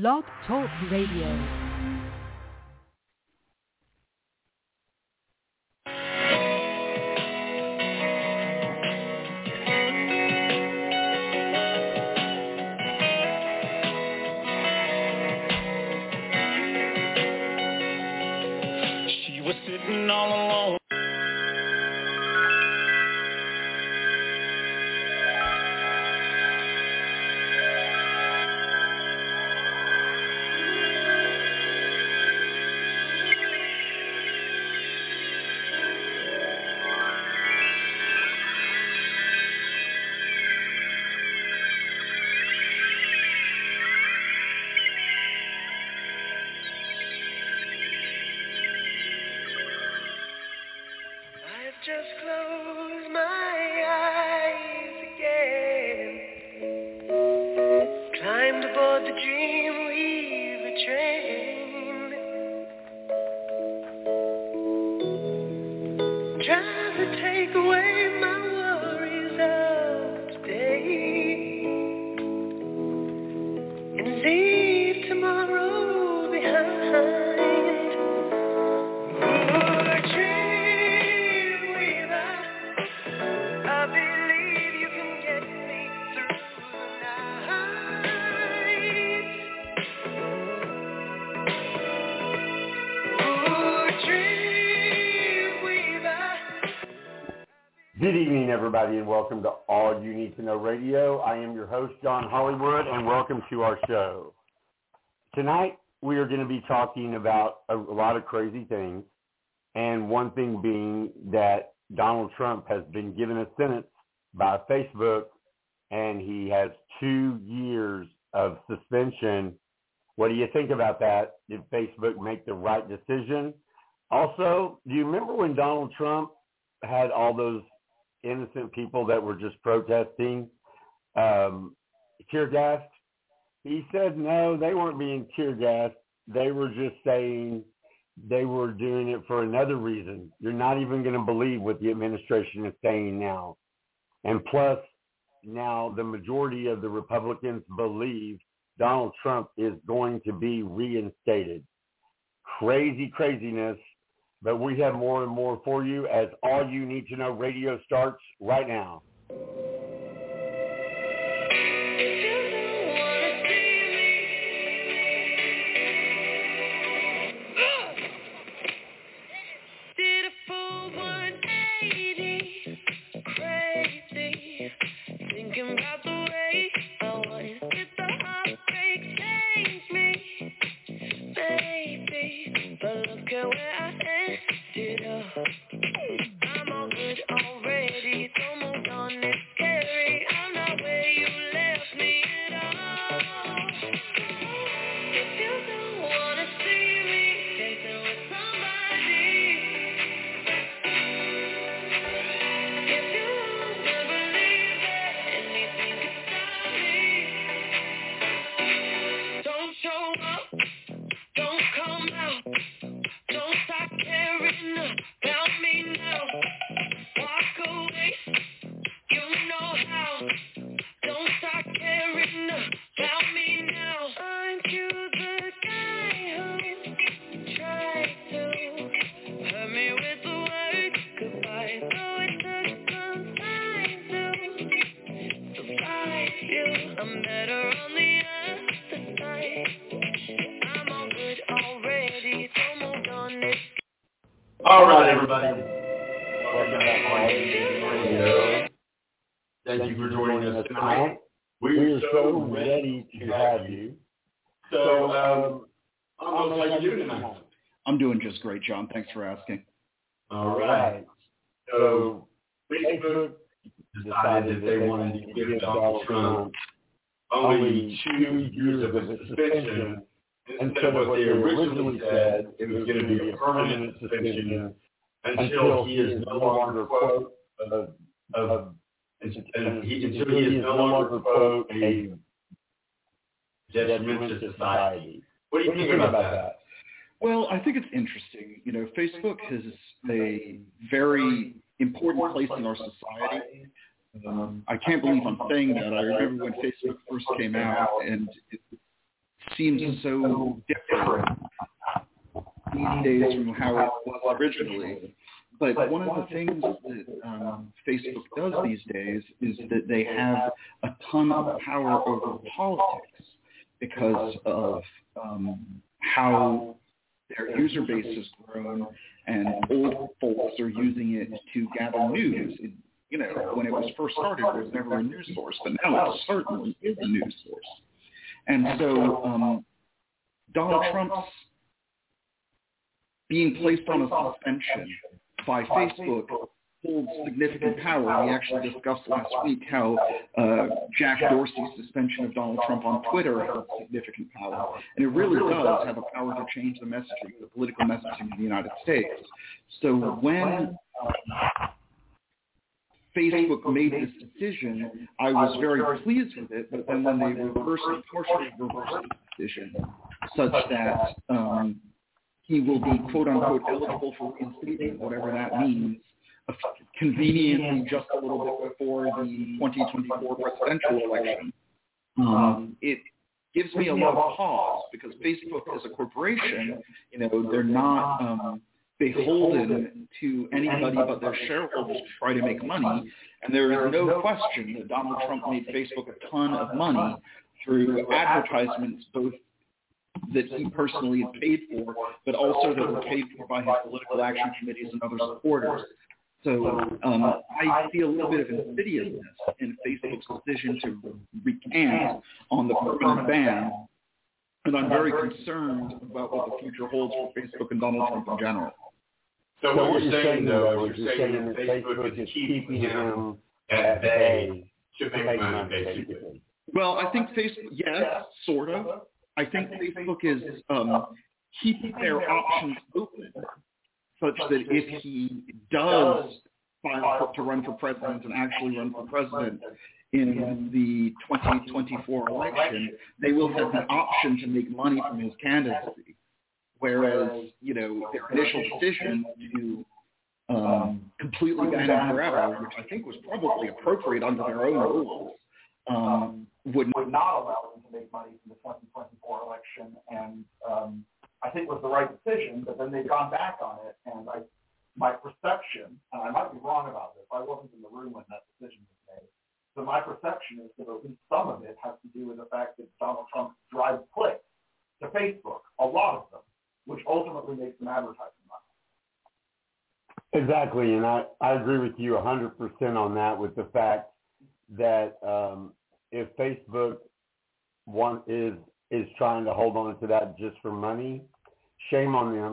Blog Talk Radio. She was sitting all alone. Everybody, and welcome to All You Need to Know Radio. I am your host, John Hollywood, and welcome to our show. Tonight, we are going to be talking about a, a lot of crazy things, and one thing being that Donald Trump has been given a sentence by Facebook, and he has two years of suspension. What do you think about that? Did Facebook make the right decision? Also, do you remember when Donald Trump had all those innocent people that were just protesting um, tear gassed. He said no, they weren't being tear gassed. They were just saying they were doing it for another reason. You're not even going to believe what the administration is saying now. And plus, now the majority of the Republicans believe Donald Trump is going to be reinstated. Crazy craziness. But we have more and more for you as all you need to know radio starts right now. All right, everybody. Welcome back to All You Need to Know Radio. Thank you for joining us tonight. We are so ready to have you. So, um, I'm going you tonight. I'm doing just great, John. Thanks for asking. All right. So, Facebook decided that they wanted to give Donald Trump only two years of a suspension instead of what they originally said it was going to be a permanent suspension until he is no longer quote of, of until he is no longer quote a detriment to society. What do you think about that? Well, I think it's interesting. You know, Facebook is a very important place in our society. Um, I can't believe I'm saying that. I remember when Facebook first came out, and it, seems so different days from how it was originally. But one of the things that um, Facebook does these days is that they have a ton of power over politics because of um, how their user base has grown and old folks are using it to gather news. It, you know, when it was first started, it was never a news source, but now it certainly is a news source. And so um, Donald Trump's being placed on a suspension by Facebook holds significant power. We actually discussed last week how uh, Jack Dorsey's suspension of Donald Trump on Twitter has significant power. And it really does have a power to change the messaging, the political messaging of the United States. So when Facebook made this decision, I was very pleased with it, but then when they reversed, partially reversed the decision such that um, he will be quote unquote eligible for reinstatement, whatever that means, conveniently just a little bit before the 2024 presidential election. Um, it gives me a lot of pause because Facebook as a corporation, you know, they're not um, beholden to anybody but their shareholders to try to make money. And there is no question that Donald Trump made Facebook a ton of money through advertisements, both that he personally had paid for, but also that were paid for by his political action committees and other supporters. So um, I see a little bit of insidiousness in Facebook's decision to recant on the permanent ban, and I'm very concerned about what the future holds for Facebook and Donald Trump in general. So, what, you're saying, though, is you're saying that Facebook is keeping him at bay to make money, basically. Well, I think Facebook, yes, sort of. I think Facebook is um, keeping their options open such that if he does file to run for president and actually run for president in the 2024 election, they will have the option to make money from his candidacy. Whereas, you know, their initial decision to um, completely ban him forever, which I think was probably appropriate under their own rules, um, would not allow make money from the 2024 election. And um, I think was the right decision, but then they've gone back on it, and I, my perception, and I might be wrong about this, I wasn't in the room when that decision was made, but my perception is that at least some of it has to do with the fact that Donald Trump drives clicks to Facebook, a lot of them, which ultimately makes them advertising money. Exactly, and I, I agree with you 100% on that with the fact that um, if Facebook one is is trying to hold on to that just for money, Shame on them.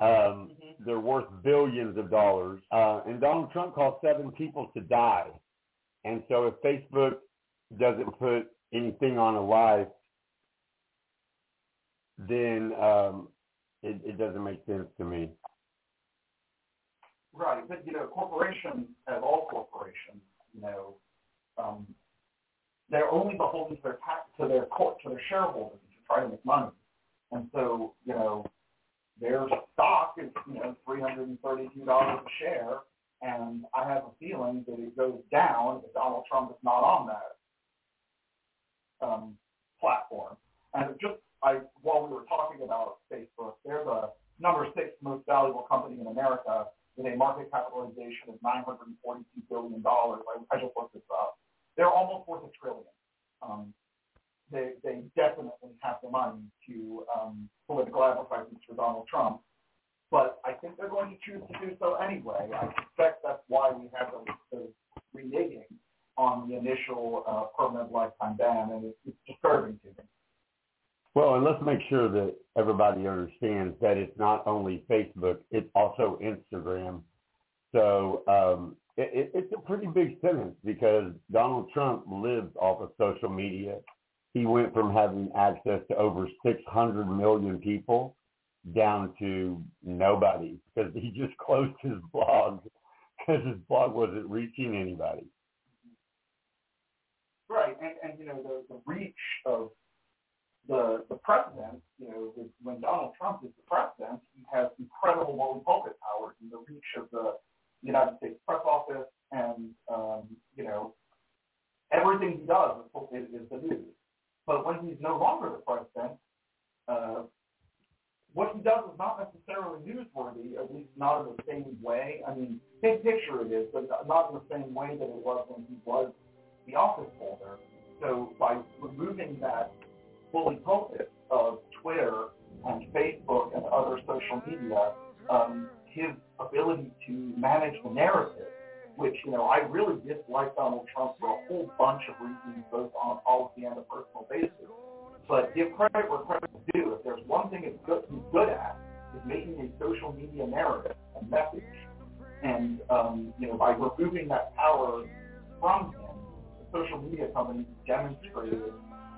Um, mm-hmm. They're worth billions of dollars. Uh, and Donald Trump caused seven people to die. And so if Facebook doesn't put anything on a life, then um, it, it doesn't make sense to me. Right, but you know, corporations, as all corporations, you know, um, they're only beholden to their tax, to their court, to their shareholders to try to make money. And so, you know, their stock is, you know, $332 a share. And I have a feeling that it goes down if Donald Trump is not on that um, platform. And just I, while we were talking about Facebook, they're the number six most valuable company in America with a market capitalization of $942 billion. I, I just looked this up. They're almost worth a trillion. Um, they, they definitely have the money to um, political advertisements for Donald Trump. But I think they're going to choose to do so anyway. I suspect that's why we have the, the reneging on the initial uh, permanent lifetime ban, and it's, it's disturbing to me. Well, and let's make sure that everybody understands that it's not only Facebook, it's also Instagram. So um, it, it, it's a pretty big sentence because Donald Trump lives off of social media he went from having access to over 600 million people down to nobody because he just closed his blog because his blog wasn't reaching anybody. Right, and, and you know the, the reach of the the president, you know, when Donald Trump is the president, he has incredible what pulpit powers and the reach of the United States press office, and um, you know, everything he does is, is the news. But when he's no longer the president, uh, what he does is not necessarily newsworthy, at least not in the same way. I mean, big picture it is, but not in the same way that it was when he was the office holder. So by removing that bully pulpit of Twitter and Facebook and other social media, um, his ability to manage the narrative, which, you know, I really dislike Donald Trump for a whole bunch of reasons, both on policy and a personal basis. But give credit where credit is due. If there's one thing he's good, he's good at, is making a social media narrative a message. And, um, you know, by removing that power from him, the social media companies demonstrated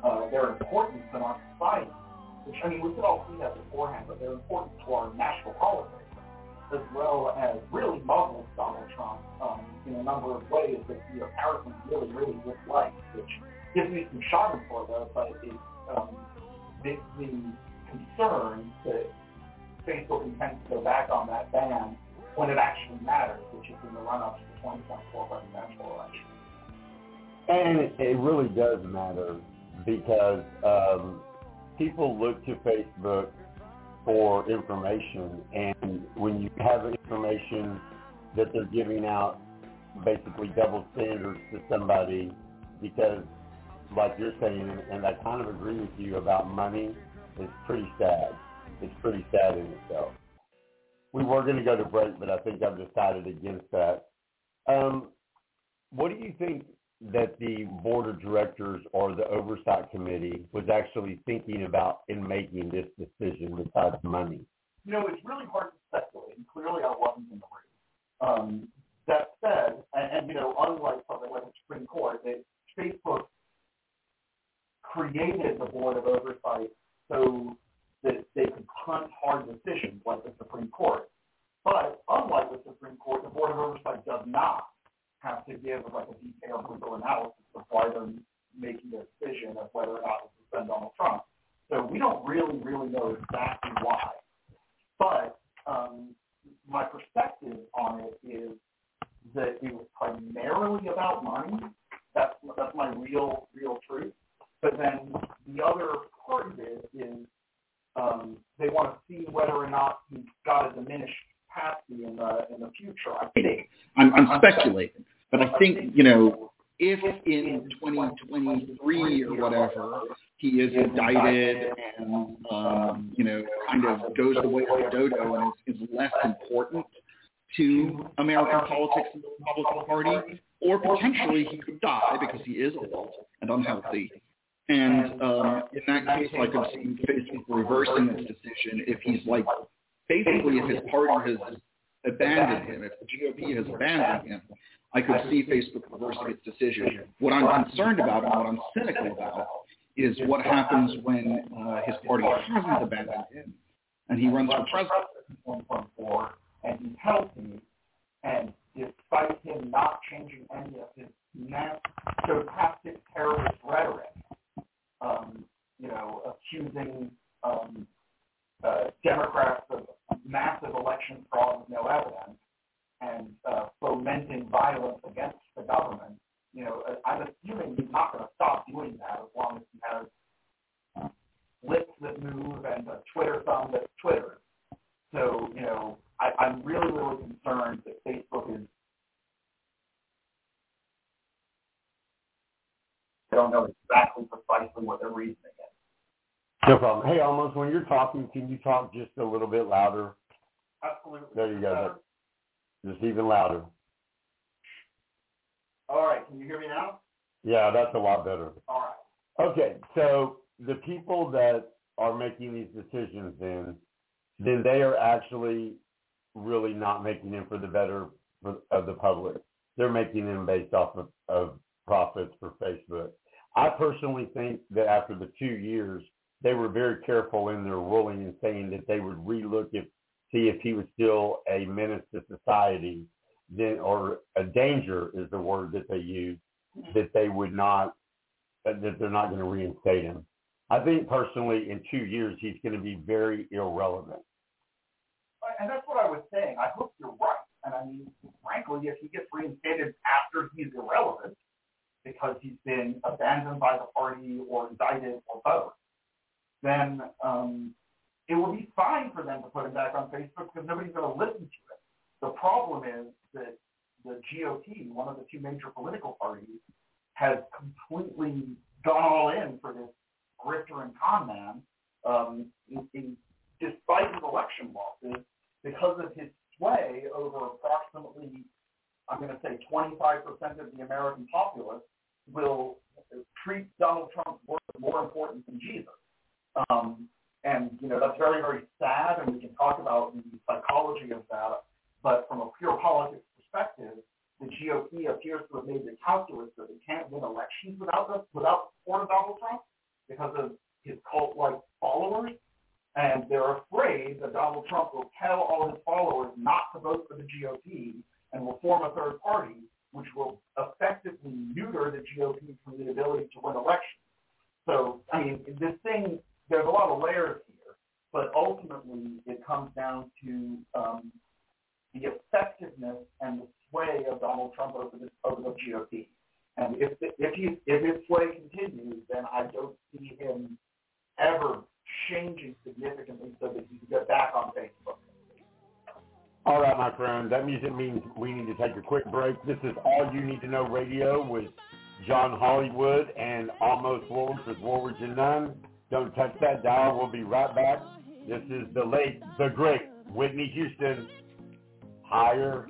uh, their importance in our society. Which, I mean, we could all see that beforehand, but they're important to our national politics as well as really muzzles Donald Trump um, in a number of ways that he apparently really, really dislikes, which gives me some schadenfreude, but it um, makes me concerned that Facebook intends to go back on that ban when it actually matters, which is in the run-up to the 2024 presidential election. And it, it really does matter because um, people look to Facebook for information, and when you have information that they're giving out basically double standards to somebody because like you're saying, and I kind of agree with you about money, it's pretty sad. It's pretty sad in itself. We were going to go to break, but I think I've decided against that. Um, what do you think that the board of directors or the oversight committee was actually thinking about in making this decision besides money? You know, it's really hard to speculate, clearly I wasn't in the room. Um, that said, and, and you know, unlike something like the Supreme Court, they, Facebook created the board of oversight so that they could punt hard decisions like the Supreme Court. But unlike the Supreme Court, the board of oversight does not have to give like a detailed legal analysis of why they're making a decision of whether or not to suspend Donald Trump. So we don't really, really know exactly why. But um, my perspective on it is that it was primarily about money. That's that's my real, real truth. But then the other part of it is um, they want to see whether or not he's got a diminished capacity in the in the future. I think I'm, I'm speculating. But I think, you know, if in 2023 or whatever he is indicted and, um, you know, kind of goes the way of dodo and is, is less important to American politics and the Republican Party, or potentially he could die because he is old and unhealthy. And um, in that case, I could see Facebook reversing its decision if he's like, basically if his party has abandoned him, if the GOP has abandoned him, I could see Facebook reversing its decision. What I'm concerned about and what I'm cynical about is what happens when uh, his party hasn't abandoned him and he runs for president. And he's healthy, and despite him not changing any of his stochastic terrorist rhetoric, um, you know, accusing um, uh, Democrats of massive election fraud with no evidence, and uh, fomenting violence against the government, you know, I'm assuming he's not going to stop doing that as long as he has lips that move and a Twitter thumb that twitters. So, you know, I, I'm really, really concerned that Facebook is. I don't know exactly precisely what their reasoning is. No problem. Hey, Amos when you're talking, can you talk just a little bit louder? Absolutely. There you go. Uh, just even louder. All right. Can you hear me now? Yeah, that's a lot better. All right. Okay, so the people that are making these decisions then, then they are actually really not making them for the better of the public. They're making them based off of, of profits for Facebook. I personally think that after the two years, they were very careful in their ruling and saying that they would relook if see if he was still a menace to society, then or a danger is the word that they use, that they would not uh, that they're not going to reinstate him. I think personally, in two years, he's going to be very irrelevant. And that's what I was saying. I hope you're right. And I mean, frankly, if he gets reinstated after he's irrelevant, because he's been abandoned by the party or indicted or both, then um, it would be fine for them to put him back on Facebook because nobody's going to listen to it. The problem is that the GOP, one of the two major political parties, has completely gone all in for this grifter and con man, um, in, in, despite his election losses, because of his sway over approximately, I'm going to say 25% of the American populace will treat Donald Trump's work more important than Jesus. Um, and, you know, that's very, very sad, and we can talk about the psychology of that. But from a pure politics perspective, the GOP appears to have made the calculus that they can't win elections without the, without support of Donald Trump because of his cult-like followers. And they're afraid that Donald Trump will tell all his followers not to vote for the GOP and will form a third party, which will effectively neuter the GOP from the ability to win elections. So, I mean, this thing, there's a lot of layers here, but ultimately it comes down to um, the effectiveness and the sway of Donald Trump over the, over the GOP. And if if he if his sway continues, then I don't see him ever changing significantly so that he can get back on Facebook. All right, my friend. That music means we need to take a quick break. This is All You Need to Know Radio with John Hollywood and Almost Wolves with Woolridge and Nunn. Don't touch that dial. We'll be right back. This is the late, the great Whitney Houston. Higher.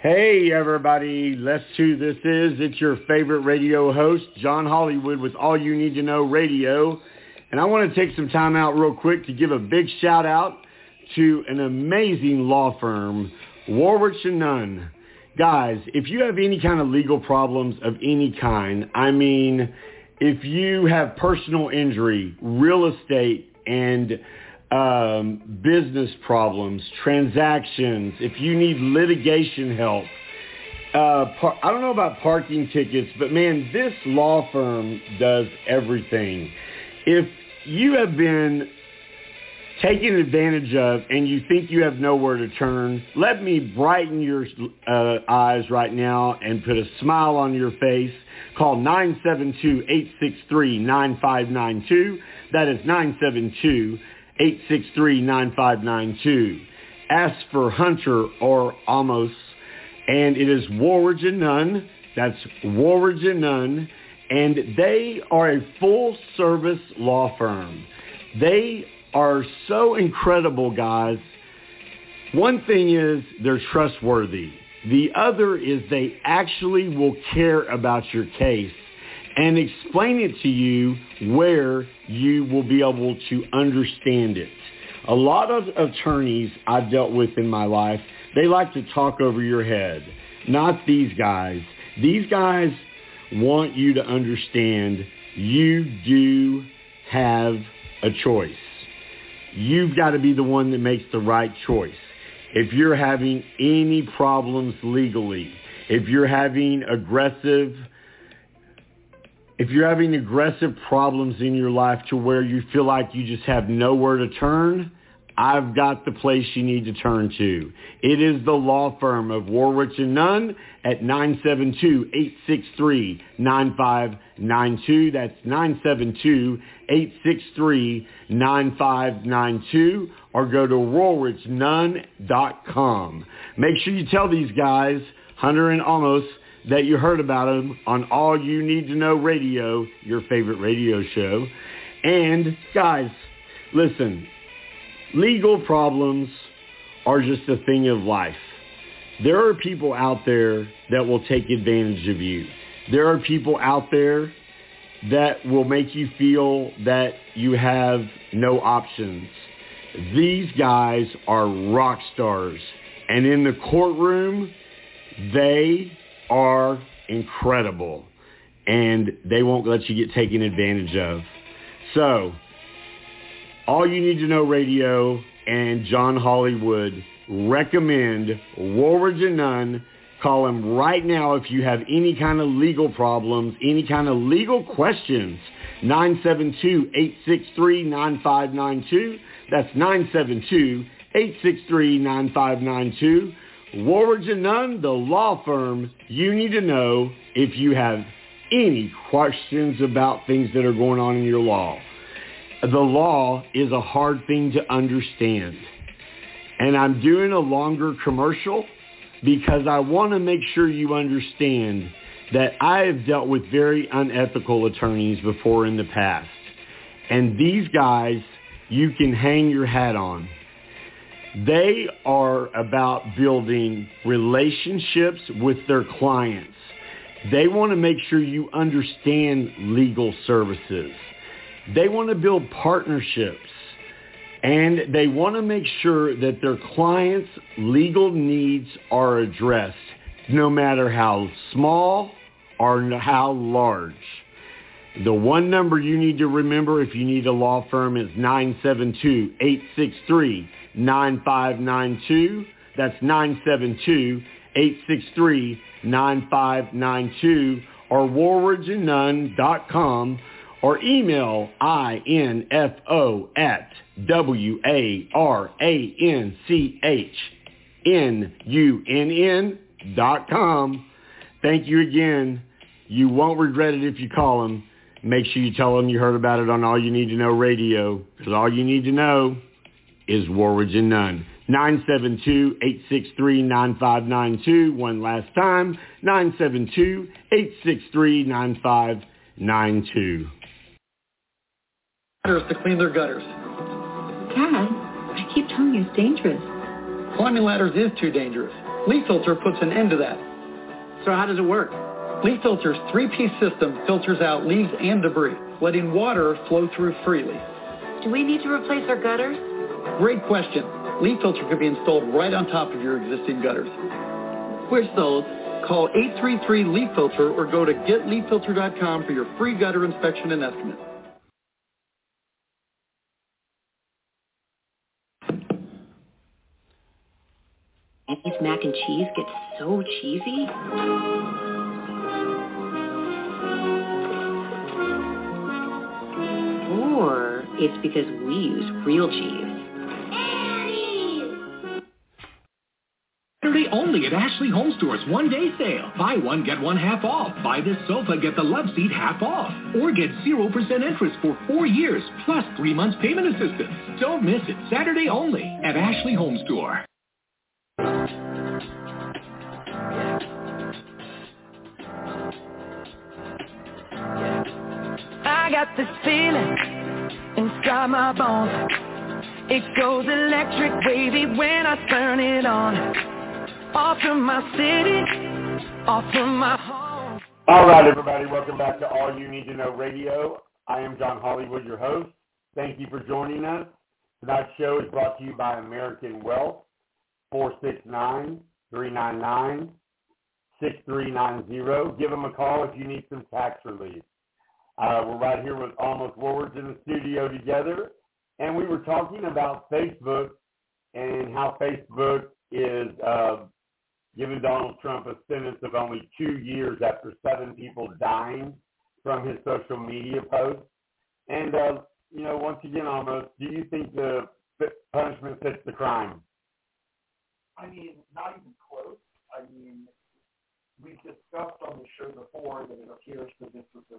Hey everybody, let's who this is. It's your favorite radio host, John Hollywood with All You Need to Know Radio. And I want to take some time out real quick to give a big shout out to an amazing law firm, Warwick and Nunn. Guys, if you have any kind of legal problems of any kind, I mean, if you have personal injury, real estate, and um, business problems, transactions, if you need litigation help, uh, par- I don't know about parking tickets, but man, this law firm does everything. If you have been taken advantage of and you think you have nowhere to turn, let me brighten your uh, eyes right now and put a smile on your face. Call 972-863-9592. That is 972 863-9592. Ask for Hunter or Amos, and it is Warridge and Nunn. That's Warridge and Nunn, and they are a full-service law firm. They are so incredible, guys. One thing is they're trustworthy. The other is they actually will care about your case and explain it to you where you will be able to understand it. A lot of attorneys I've dealt with in my life, they like to talk over your head. Not these guys. These guys want you to understand you do have a choice. You've got to be the one that makes the right choice. If you're having any problems legally, if you're having aggressive if you're having aggressive problems in your life to where you feel like you just have nowhere to turn, I've got the place you need to turn to. It is the law firm of Warwick and Nunn at 972-863-9592. That's 972-863-9592 or go to warwichnunn.com. Make sure you tell these guys, Hunter and Amos, that you heard about them on All You Need to Know Radio, your favorite radio show. And guys, listen, legal problems are just a thing of life. There are people out there that will take advantage of you. There are people out there that will make you feel that you have no options. These guys are rock stars. And in the courtroom, they are incredible and they won't let you get taken advantage of. So, all you need to know radio and John Hollywood recommend Warridge and Nunn. Call him right now if you have any kind of legal problems, any kind of legal questions. 972-863-9592. That's 972 863-9592. Woolridge and Nunn, the law firm you need to know if you have any questions about things that are going on in your law. The law is a hard thing to understand. And I'm doing a longer commercial because I want to make sure you understand that I have dealt with very unethical attorneys before in the past. And these guys, you can hang your hat on. They are about building relationships with their clients. They want to make sure you understand legal services. They want to build partnerships. And they want to make sure that their clients' legal needs are addressed, no matter how small or how large. The one number you need to remember if you need a law firm is 972-863-9592. That's 972-863-9592 or warridgeandnunn.com or email info at w-a-r-a-n-c-h-n-u-n-n dot com. Thank you again. You won't regret it if you call them. Make sure you tell them you heard about it on All You Need to Know Radio, because all you need to know is Woolridge and Nunn. 972-863-9592. One last time, 972-863-9592. Gutters to clean their gutters. Dad, I keep telling you it's dangerous. Climbing ladders is too dangerous. Leaf Filter puts an end to that. So how does it work? Leaf Filter's three-piece system filters out leaves and debris, letting water flow through freely. Do we need to replace our gutters? Great question. Leaf Filter can be installed right on top of your existing gutters. We're sold. Call 833-LEAF Filter or go to getleaffilter.com for your free gutter inspection and estimate. Annie's mac and cheese gets so cheesy. Or it's because we use real cheese. Saturday only at Ashley Home Store's one-day sale. Buy one, get one half off. Buy this sofa, get the love seat half off. Or get 0% interest for four years, plus three months payment assistance. Don't miss it. Saturday only at Ashley Home Store. I got this feeling inside my bones. It goes electric wavy when I turn it on. Off from my city, off from my home. All right, everybody, welcome back to All You Need to Know Radio. I am John Hollywood, your host. Thank you for joining us. Tonight's show is brought to you by American Wealth, 469-399-6390. Give them a call if you need some tax relief. Uh, we're right here with Almost Woolworths in the studio together, and we were talking about Facebook and how Facebook is uh, giving Donald Trump a sentence of only two years after seven people dying from his social media posts. And, uh, you know, once again, Amos, do you think the punishment fits the crime? I mean, not even close. I mean, we've discussed on the show before that it appears that this was a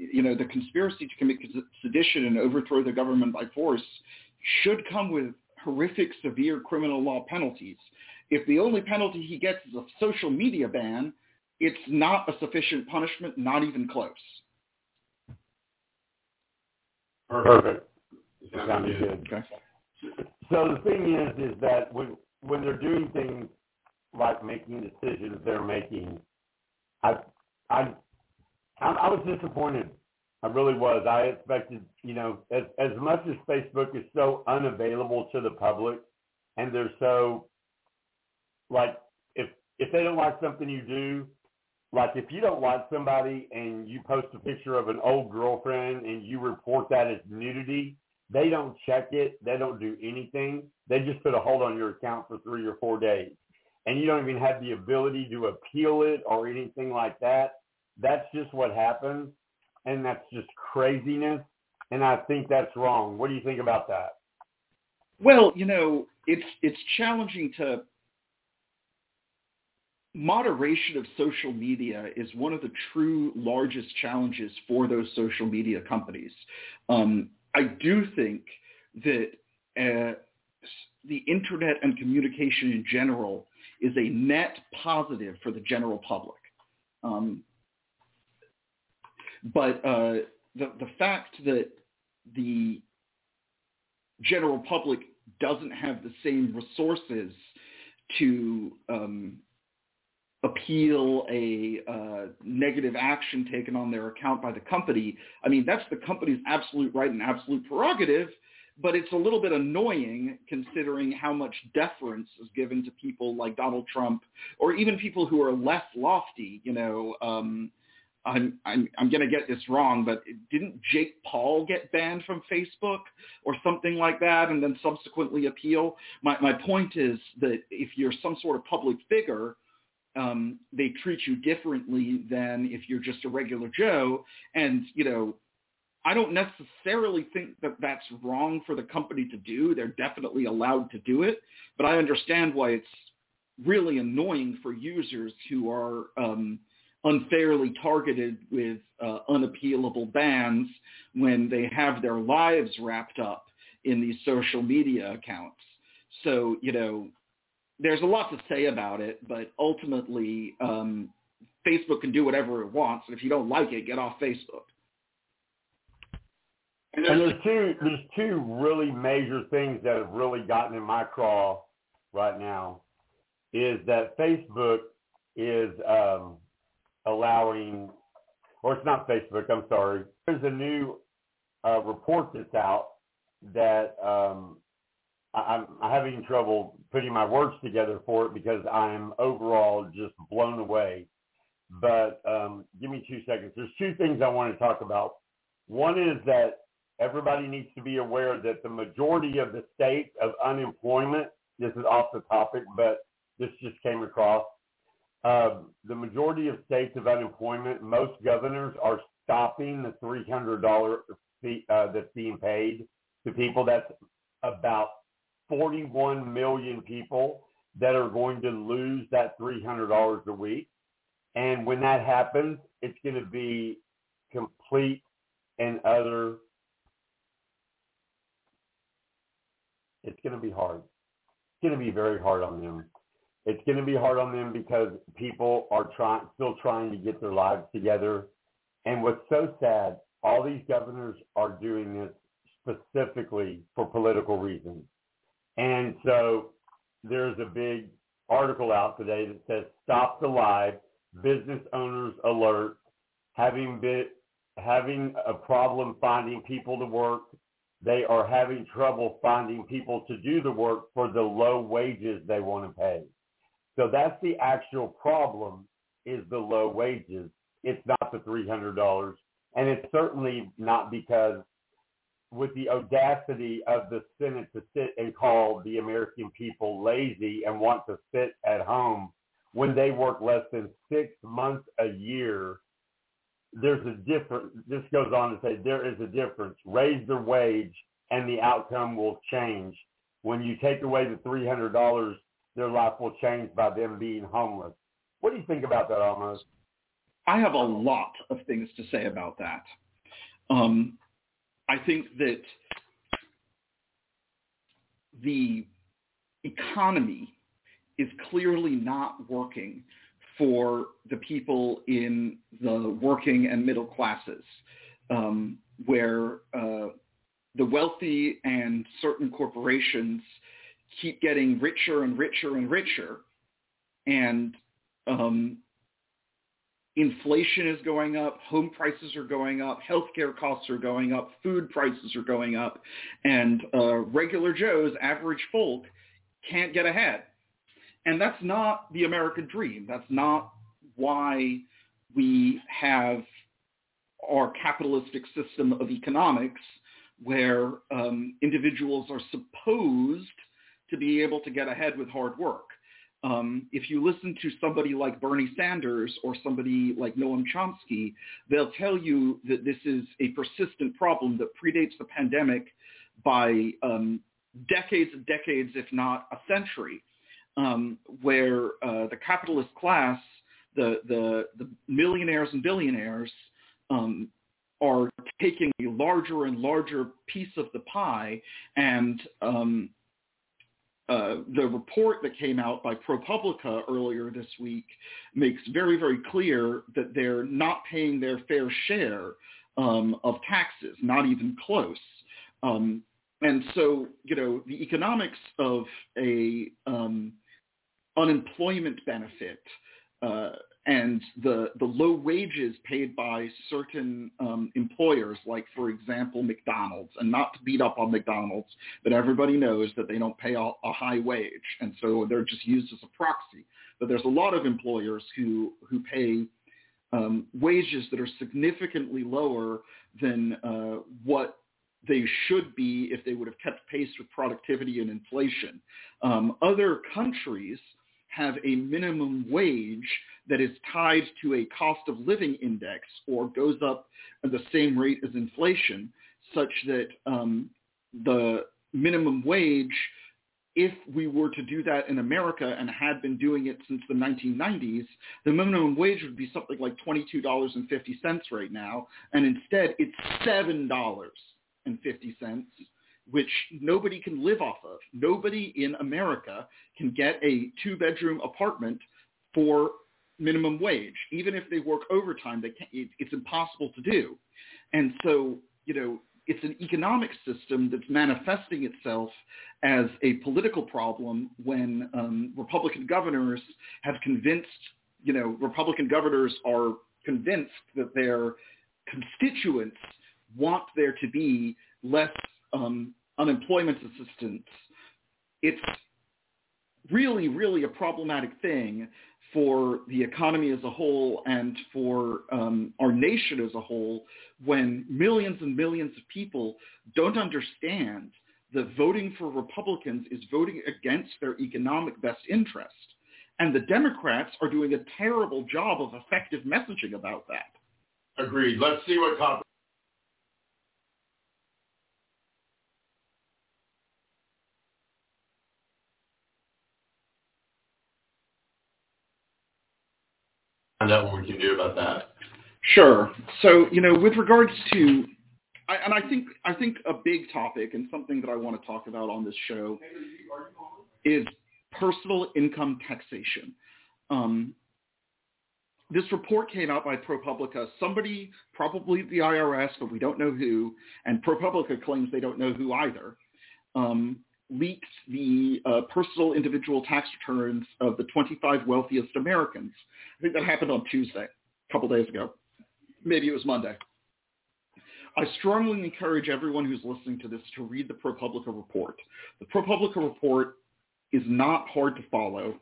you know, the conspiracy to commit sedition and overthrow the government by force should come with horrific, severe criminal law penalties. If the only penalty he gets is a social media ban, it's not a sufficient punishment, not even close. Perfect. Sounds good. Okay. So the thing is, is that when when they're doing things like making decisions they're making, I I I, I was disappointed. I really was. I expected, you know, as as much as Facebook is so unavailable to the public, and they're so like if if they don't like something you do, like if you don't like somebody and you post a picture of an old girlfriend and you report that as nudity, they don't check it. They don't do anything. They just put a hold on your account for three or four days. And you don't even have the ability to appeal it or anything like that. That's just what happens. And that's just craziness. and I think that's wrong. What do you think about that? Well, you know, it's it's challenging to moderation of social media is one of the true largest challenges for those social media companies. Um, I do think that uh, the internet and communication in general is a net positive for the general public. Um, but uh, the the fact that the general public doesn't have the same resources to um, appeal a uh, negative action taken on their account by the company. I mean, that's the company's absolute right and absolute prerogative, but it's a little bit annoying considering how much deference is given to people like Donald Trump or even people who are less lofty, you know, um, I'm I'm I'm gonna get this wrong, but didn't Jake Paul get banned from Facebook or something like that, and then subsequently appeal? My my point is that if you're some sort of public figure, um, they treat you differently than if you're just a regular Joe. And you know, I don't necessarily think that that's wrong for the company to do. They're definitely allowed to do it, but I understand why it's really annoying for users who are um, unfairly targeted with uh, unappealable bans when they have their lives wrapped up in these social media accounts. So, you know, there's a lot to say about it, but ultimately, um, Facebook can do whatever it wants, and if you don't like it, get off Facebook. And there's, and there's two there's two really major things that have really gotten in my craw right now, is that Facebook is um, allowing, or it's not Facebook, I'm sorry. There's a new uh, report that's out that um, I, I'm, I'm having trouble putting my words together for it because I'm overall just blown away. But um, give me two seconds. There's two things I want to talk about. One is that everybody needs to be aware that the majority of the state of unemployment, this is off the topic, but this just came across, uh, the majority of states of unemployment, most governors are stopping the $300 fee uh, that's being paid to people. That's about 41 million people that are going to lose that $300 a week. And when that happens, it's going to be complete and utter. It's going to be hard. It's going to be very hard on them it's going to be hard on them because people are trying, still trying to get their lives together. And what's so sad, all these governors are doing this specifically for political reasons. And so there's a big article out today that says stop the lie, business owners alert, having been having a problem finding people to work. They are having trouble finding people to do the work for the low wages they want to pay. So that's the actual problem is the low wages. It's not the $300. And it's certainly not because with the audacity of the Senate to sit and call the American people lazy and want to sit at home when they work less than six months a year, there's a difference. This goes on to say there is a difference. Raise the wage and the outcome will change. When you take away the $300 their life will change by them being homeless. What do you think about that, Amos? I have a lot of things to say about that. Um, I think that the economy is clearly not working for the people in the working and middle classes, um, where uh, the wealthy and certain corporations keep getting richer and richer and richer, and um, inflation is going up, home prices are going up, healthcare costs are going up, food prices are going up, and uh, regular Joes, average folk, can't get ahead. And that's not the American dream. That's not why we have our capitalistic system of economics where um, individuals are supposed to be able to get ahead with hard work. um, if you listen to somebody like Bernie Sanders or somebody like Noam Chomsky, they'll tell you that this is a persistent problem that predates the pandemic by um, decades and decades, if not a century, um, where uh, the capitalist class, the, the, the millionaires and billionaires, um, are taking a larger and larger piece of the pie and um, uh, the report that came out by ProPublica earlier this week makes very, very clear that they're not paying their fair share um, of taxes, not even close. Um, and so, you know, the economics of a um, unemployment benefit uh, and the the low wages paid by certain um, employers, like for example McDonald's, and not to beat up on McDonald's, but everybody knows that they don't pay a, a high wage, and so they're just used as a proxy. But there's a lot of employers who who pay um, wages that are significantly lower than uh, what they should be if they would have kept pace with productivity and inflation. Um, other countries have a minimum wage that is tied to a cost of living index or goes up at the same rate as inflation, such that um, the minimum wage, if we were to do that in America and had been doing it since the 1990s, the minimum wage would be something like $22.50 right now, and instead it's $7.50 which nobody can live off of. Nobody in America can get a two-bedroom apartment for minimum wage. Even if they work overtime, they can't, it's impossible to do. And so, you know, it's an economic system that's manifesting itself as a political problem when um, Republican governors have convinced, you know, Republican governors are convinced that their constituents want there to be less um, unemployment assistance, it's really, really a problematic thing for the economy as a whole and for um, our nation as a whole when millions and millions of people don't understand that voting for Republicans is voting against their economic best interest. And the Democrats are doing a terrible job of effective messaging about that. Agreed. Let's see what find out what we can do about that. Sure. So, you know, with regards to, I, and I think I think a big topic and something that I want to talk about on this show is personal income taxation. Um, this report came out by ProPublica. Somebody, probably the IRS, but we don't know who, and ProPublica claims they don't know who either, um, leaked the uh, personal individual tax returns of the 25 wealthiest Americans. I think that happened on Tuesday, a couple days ago. Maybe it was Monday. I strongly encourage everyone who's listening to this to read the ProPublica report. The ProPublica report is not hard to follow,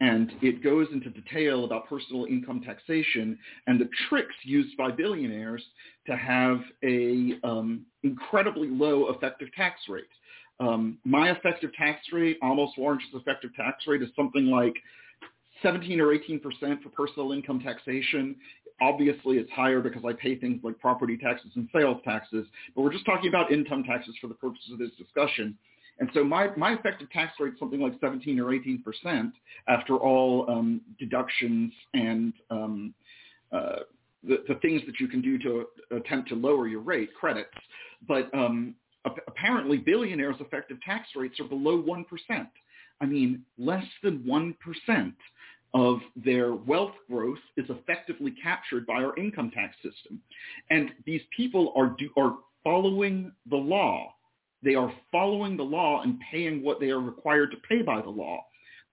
and it goes into detail about personal income taxation and the tricks used by billionaires to have a um, incredibly low effective tax rate. Um, my effective tax rate, Amos Lawrence's effective tax rate, is something like 17 or 18 percent for personal income taxation. Obviously, it's higher because I pay things like property taxes and sales taxes, but we're just talking about income taxes for the purposes of this discussion. And so my, my effective tax rate is something like 17 or 18 percent after all um, deductions and um, uh, the, the, things that you can do to attempt to lower your rate, credits. But um, apparently billionaires' effective tax rates are below 1%. I mean, less than 1% of their wealth growth is effectively captured by our income tax system. And these people are, do, are following the law. They are following the law and paying what they are required to pay by the law.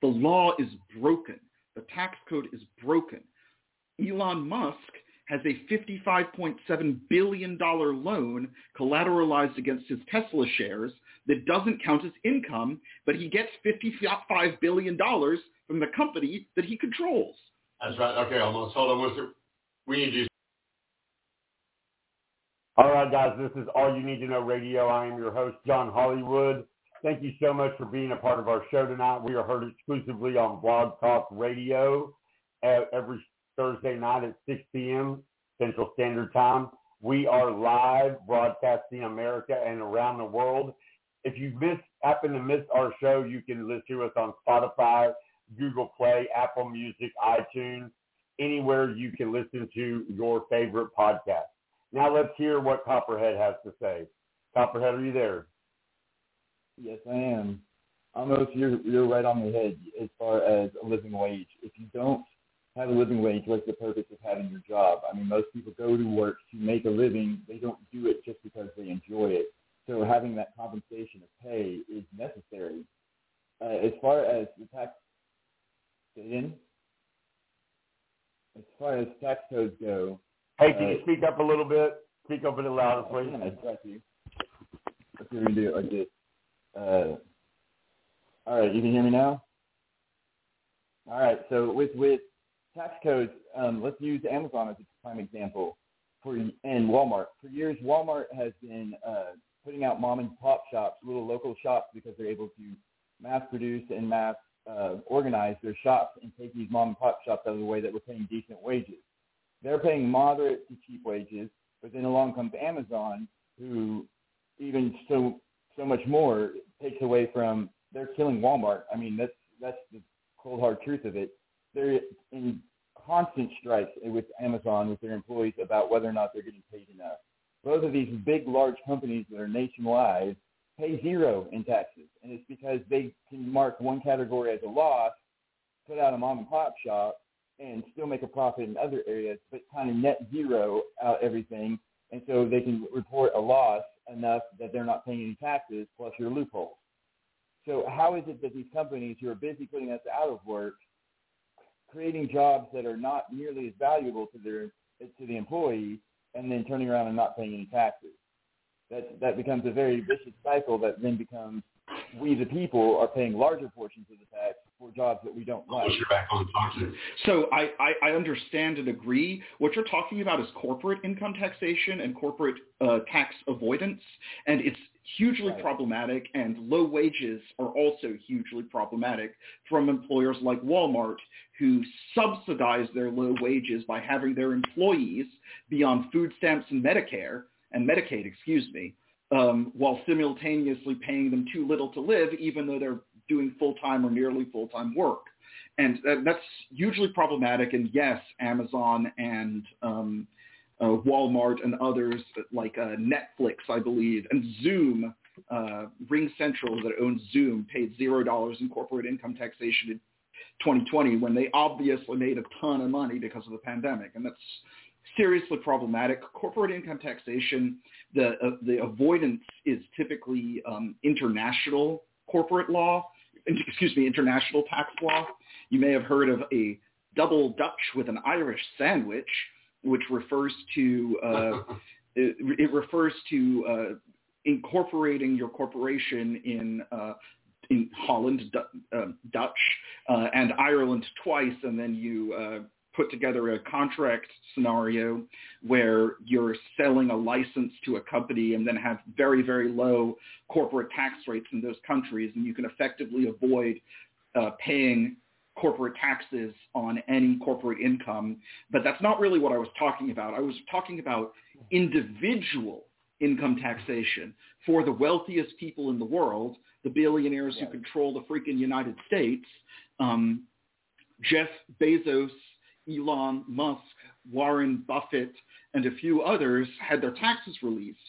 The law is broken. The tax code is broken. Elon Musk has a $55.7 billion loan collateralized against his Tesla shares that doesn't count as income, but he gets $55 billion from the company that he controls. That's right. Okay, Amos. Hold on. What's We need you. All right, guys, this is All You Need to Know Radio. I am your host, John Hollywood. Thank you so much for being a part of our show tonight. We are heard exclusively on BlogTalkRadio every Thursday night at 6 p.m. Central Standard Time. We are live broadcasting America and around the world. If you miss, happen to miss our show, you can listen to us on Spotify, Google Play, Apple Music, iTunes, anywhere you can listen to your favorite podcast. Now let's hear what Copperhead has to say. Copperhead, are you there? Yes, I am. Amos, you're you're right on the head as far as a living wage. If you don't have a living wage, what's the purpose of having your job? I mean, most people go to work to make a living. They don't do it just because they enjoy it. So having that compensation of pay is necessary. Uh, as far as the tax, in, as far as tax codes go. Hey, can uh, you speak up a little bit? Speak up a little louder, please. Yeah, exactly. Let's see if we can do like this. Uh, all right, you can hear me now. All right, so with with tax codes, um, let's use Amazon as a prime example. For and Walmart, for years, Walmart has been uh, putting out mom and pop shops, little local shops, because they're able to mass produce and mass uh, organize their shops and take these mom and pop shops out of the way that we're paying decent wages. They're paying moderate to cheap wages, but then along comes Amazon, who even so so much more takes away from. They're killing Walmart. I mean, that's that's the cold hard truth of it. They're in constant strikes with Amazon with their employees about whether or not they're getting paid enough. Both of these big, large companies that are nationwide pay zero in taxes, and it's because they can mark one category as a loss, put out a mom and pop shop, and still make a profit in other areas, but kind of net zero out everything, and so they can report a loss enough that they're not paying any taxes plus your loopholes. So how is it that these companies who are busy putting us out of work, creating jobs that are not nearly as valuable to their to the employee, and then turning around and not paying any taxes? That that becomes a very vicious cycle that then becomes we the people are paying larger portions of the tax for jobs that we don't like. You're back on So I, I, I, understand and agree. What you're talking about is corporate income taxation and corporate uh, tax avoidance, and it's hugely right. problematic. And low wages are also hugely problematic from employers like Walmart, who subsidize their low wages by having their employees be on food stamps and Medicare and Medicaid, excuse me, um, while simultaneously paying them too little to live, even though they're doing full-time or nearly full-time work. And that's hugely problematic. And yes, Amazon and um, uh, Walmart and others like uh, Netflix, I believe, and Zoom, uh, RingCentral that owns Zoom, paid zero dollars in corporate income taxation in 2020 when they obviously made a ton of money because of the pandemic. And that's seriously problematic. Corporate income taxation, the uh, the avoidance is typically um, international corporate law, excuse me, international tax law. You may have heard of a double Dutch with an Irish sandwich, which refers to uh, it, it, refers to uh, incorporating your corporation in uh, in Holland, uh, Dutch, uh, and Ireland twice, and then you uh, put together a contract scenario where you're selling a license to a company and then have very, very low corporate tax rates in those countries, and you can effectively avoid uh, paying corporate taxes on any corporate income. But that's not really what I was talking about. I was talking about individual income taxation for the wealthiest people in the world, the billionaires who control the freaking United States. Um, Jeff Bezos Elon Musk, Warren Buffett, and a few others had their taxes released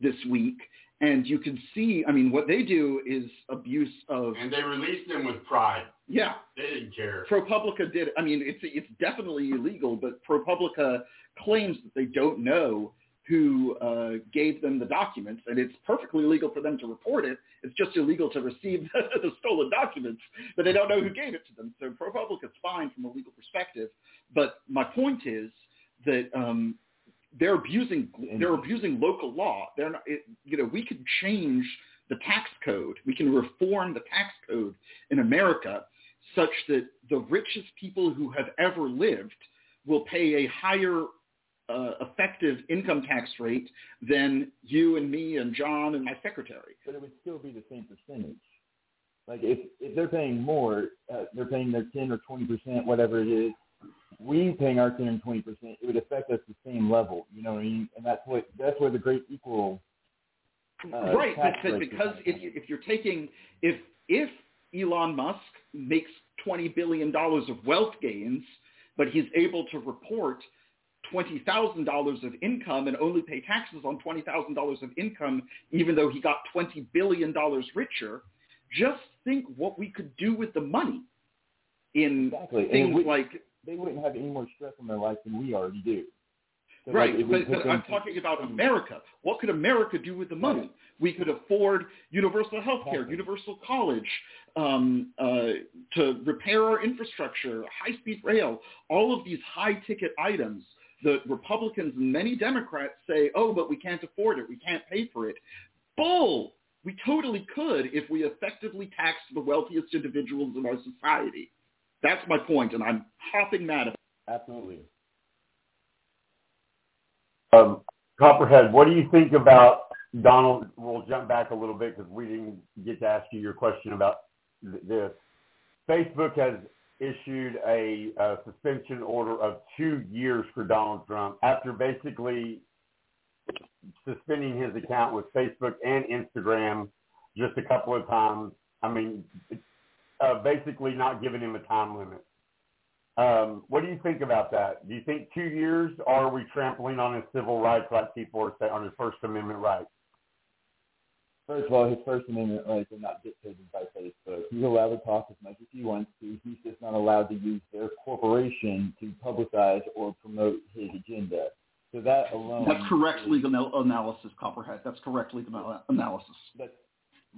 this week. And you can see, I mean, what they do is abuse of... And they released them with pride. Yeah. They didn't care. ProPublica did. I mean, it's, it's definitely illegal, but ProPublica claims that they don't know who uh, gave them the documents, and it's perfectly legal for them to report it. It's just illegal to receive the stolen documents, but they don't know who gave it to them. So ProPublica's fine from a legal perspective. But my point is that um, they're abusing they're abusing local law. They're not, it, you know, we could change the tax code. We can reform the tax code in America such that the richest people who have ever lived will pay a higher uh, effective income tax rate than you and me and John and my secretary. But it would still be the same percentage. Like if if they're paying more, uh, they're paying their ten or twenty percent, whatever it is. We paying our ten and twenty percent, it would affect us the same level. You know what I mean? And that's what that's where the great equal. Uh, right, tax because, if you, if you're taking if if Elon Musk makes twenty billion dollars of wealth gains, but he's able to report twenty thousand dollars of income and only pay taxes on twenty thousand dollars of income, even though he got twenty billion dollars richer. Just think what we could do with the money in exactly. Things we- like they wouldn't have any more stress on their life than we already do. So, right, like, but, but I'm talking about America. What could America do with the money? We could afford universal health care, universal college, um, uh, to repair our infrastructure, high-speed rail, all of these high-ticket items. The Republicans and many Democrats say, oh, but we can't afford it. We can't pay for it. Bull! We totally could if we effectively taxed the wealthiest individuals in our society. That's my point, and I'm hopping mad Absolutely. Um, Copperhead, what do you think about Donald? We'll jump back a little bit because we didn't get to ask you your question about th- this. Facebook has issued a, uh suspension order of two years for Donald Trump after basically suspending his account with Facebook and Instagram just a couple of times. I mean, uh, basically not giving him a time limit. Um, what do you think about that? Do you think two years, or are we trampling on his civil rights like people are saying, on his First Amendment rights? First of all, his First Amendment rights are not dictated by Facebook. He's allowed to talk as much as he wants to. He's just not allowed to use their corporation to publicize or promote his agenda. So that alone. That's correct legal analysis, Copperhead. That's correct legal analysis. That's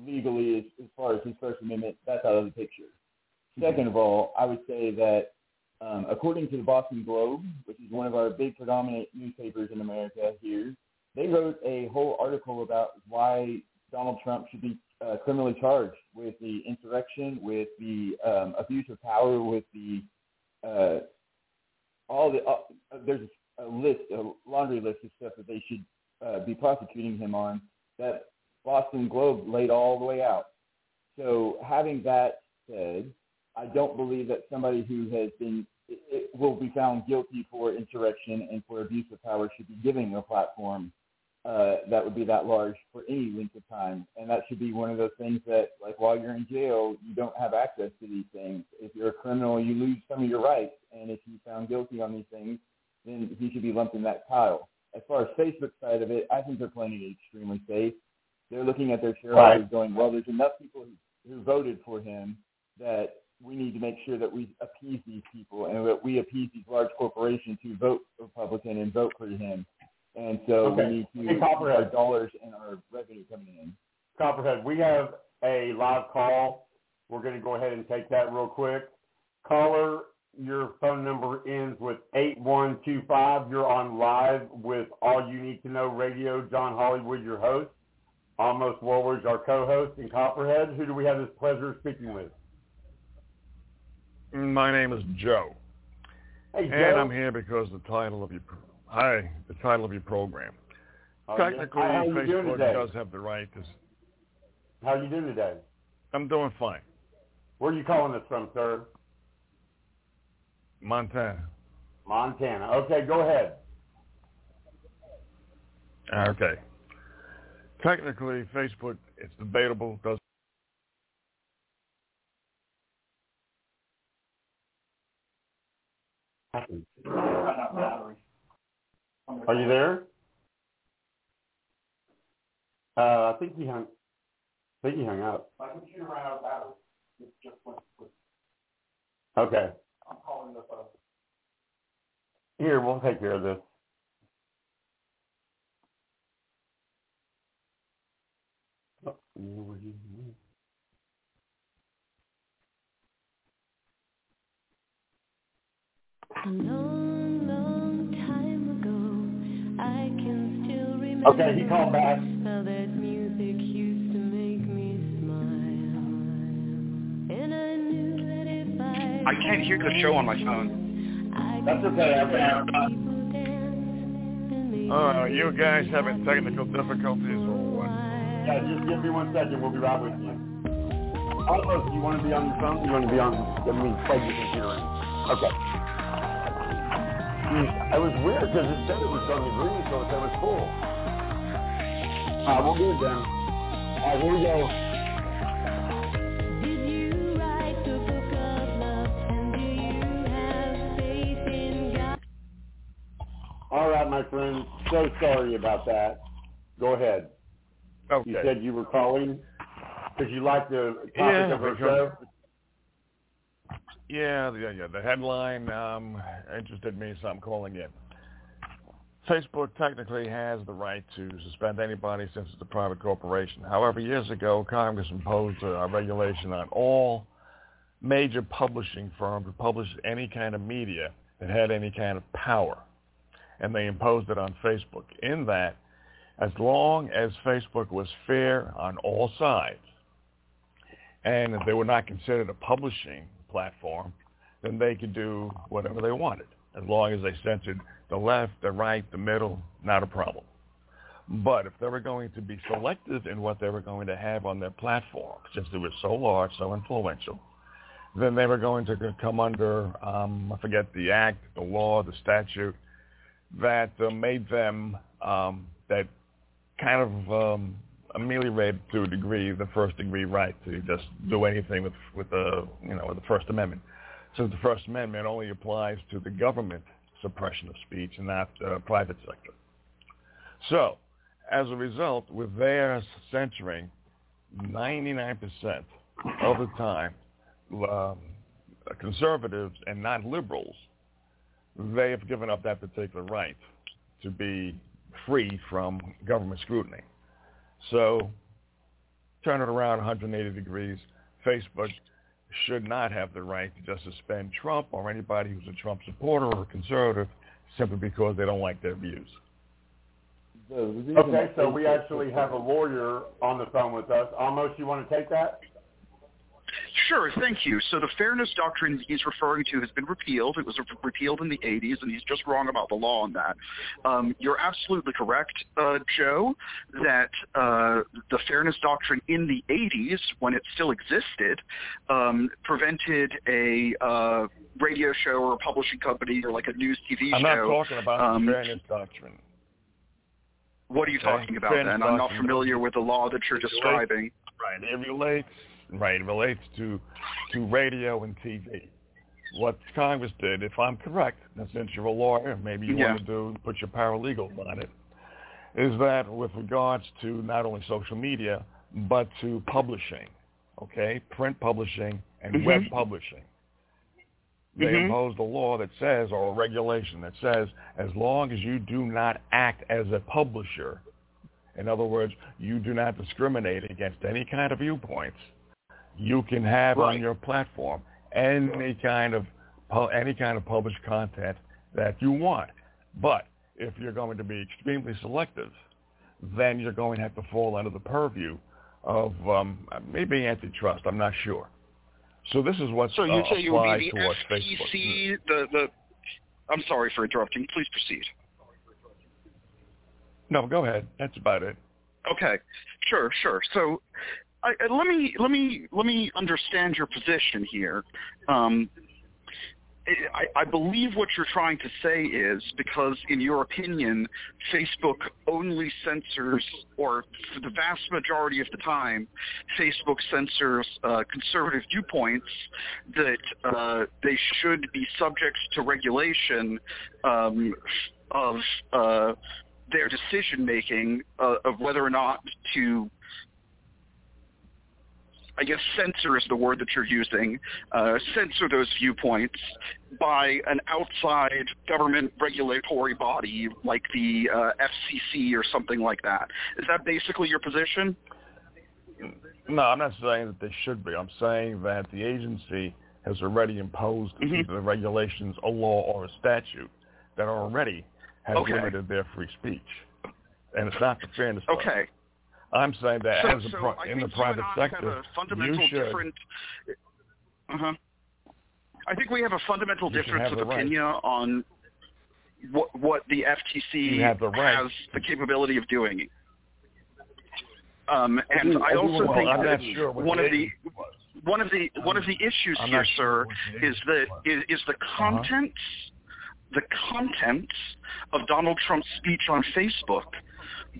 legally, as, as far as his First Amendment, that's out of the picture. Second of all, I would say that um, according to the Boston Globe, which is one of our big predominant newspapers in America here, they wrote a whole article about why Donald Trump should be uh, criminally charged with the insurrection, with the um, abuse of power, with the uh, all the. Uh, there's a list, a laundry list of stuff that they should uh, be prosecuting him on. That Boston Globe laid all the way out. So having that said, I don't believe that somebody who has been it, will be found guilty for insurrection and for abuse of power should be given a platform uh, that would be that large for any length of time. And that should be one of those things that, like, while you're in jail, you don't have access to these things. If you're a criminal, you lose some of your rights. And if you're found guilty on these things, then he should be lumped in that pile. As far as Facebook side of it, I think they're playing it extremely safe. They're looking at their shareholders Right. going, well, there's enough people who, who voted for him that we need to make sure that we appease these people and that we appease these large corporations who vote Republican and vote for him. And so Okay. we need to Hey, keep our dollars and our revenue coming in. Copperhead, we have a live call. We're going to go ahead and take that real quick. Caller, your phone number ends with 8125. You're on live with All You Need to Know Radio. John Hollywood, your host. Amos Warward's our co-host. And Copperhead, who do we have this pleasure of speaking with? My name is Joe, Hey, Joe. and I'm here because the title of your hi, the title of your program. Oh, yeah. Technically, How you Facebook does have the right to. How are you doing today? I'm doing fine. Where are you calling us from, sir? Montana. Montana. Okay, go ahead. Okay. Technically, Facebook, it's debatable. Does. Are you there? Uh, I think he hung. I think he hung up. My computer ran out of battery. It just went. went- Okay. I'm calling this up. Here, we'll take care of this. A long, long time ago, I can still remember Okay, he called back. how that music used to make me smile. And I knew that if I I can't hear the show on my phone. That's could okay. make I've got- people dance. Uh, you guys having technical difficulties Yeah, just give me one second. We'll be right with you. Oh, also, do you want to be on your phone? You want to be on? I mean, plug your computer in. Okay. It was weird because it said it was on the green, so it said it was full. All right, we'll do it then. All right, here we go. All right, my friend. So sorry about that. Go ahead. Okay. You said you were calling because you like the topic Yeah, of our show. Yeah, yeah, yeah. The headline um, interested me, so I'm calling in. Facebook technically has the right to suspend anybody since it's a private corporation. However, years ago, Congress imposed a regulation on all major publishing firms who published any kind of media that had any kind of power. And they imposed it on Facebook. In that, as long as Facebook was fair on all sides, and if they were not considered a publishing platform, then they could do whatever they wanted, as long as they censored the left, the right, the middle, not a problem. But if they were going to be selective in what they were going to have on their platform, since it was so large, so influential, then they were going to come under, um, I forget the act, the law, the statute, that uh, made them, um, that kind of um, ameliorated to a degree the first degree right to just do anything with with the you know with the First Amendment. So the First Amendment only applies to the government suppression of speech and not the private sector. So as a result, with their censoring, 99% of the time, um, conservatives and not liberals, they have given up that particular right to be free from government scrutiny. So turn it around 180 degrees. Facebook should not have the right to just suspend Trump or anybody who's a Trump supporter or conservative simply because they don't like their views. Okay, so we actually have a lawyer on the phone with us. Amos, you want to take that? Sure, thank you. So the fairness doctrine he's referring to has been repealed. It was repealed in the 80s, and he's just wrong about the law on that. Um, you're absolutely correct, uh, Joe, that uh, the fairness doctrine in the 80s, when it still existed, um, prevented a uh, radio show or a publishing company or like a news TV I'm show. not talking about um, the fairness doctrine. What are you talking about then? I'm not familiar with the law that you're describing. Right. It relates right, it relates to to radio and TV. What Congress did, if I'm correct, and since you're a lawyer, maybe you Yeah. want to do put your paralegals on it, is that with regards to not only social media but to publishing, okay, print publishing and Mhm. web publishing. They Mhm. imposed a law that says, or a regulation that says, as long as you do not act as a publisher, in other words, you do not discriminate against any kind of viewpoints, you can have Right. on your platform any kind of any kind of published content that you want. But if you're going to be extremely selective, then you're going to have to fall under the purview of um, maybe antitrust. I'm not sure. So this is what So you uh, say you would be the. FTC, the, the, I'm sorry for interrupting. Please proceed. No, go ahead. That's about it. Okay, sure, sure. So, I, let me let me let me understand your position here. Um, I, I believe what you're trying to say is because, in your opinion, Facebook only censors, or for the vast majority of the time, Facebook censors uh, conservative viewpoints that uh, they should be subject to regulation um, of uh, their decision making uh, of whether or not to I guess censor is the word that you're using, uh, censor those viewpoints by an outside government regulatory body like the uh, FCC or something like that. Is that basically your position? No, I'm not saying that they should be. I'm saying that the agency has already imposed Mm-hmm. either the regulations, a law, or a statute that already has Okay. limited their free speech. And it's not the fairness. Okay. I'm saying that so, as a so in the private sector, have a fundamental you should. different. Uh-huh. I think we have a fundamental You difference of the right. opinion on. what, what the FTC the right. has the capability of doing. Um, I and do- I also want- think I'm that sure one of the was. one of the one of the issues I'm here, sure sir, is that is, is the content the content of Donald Trump's speech on Facebook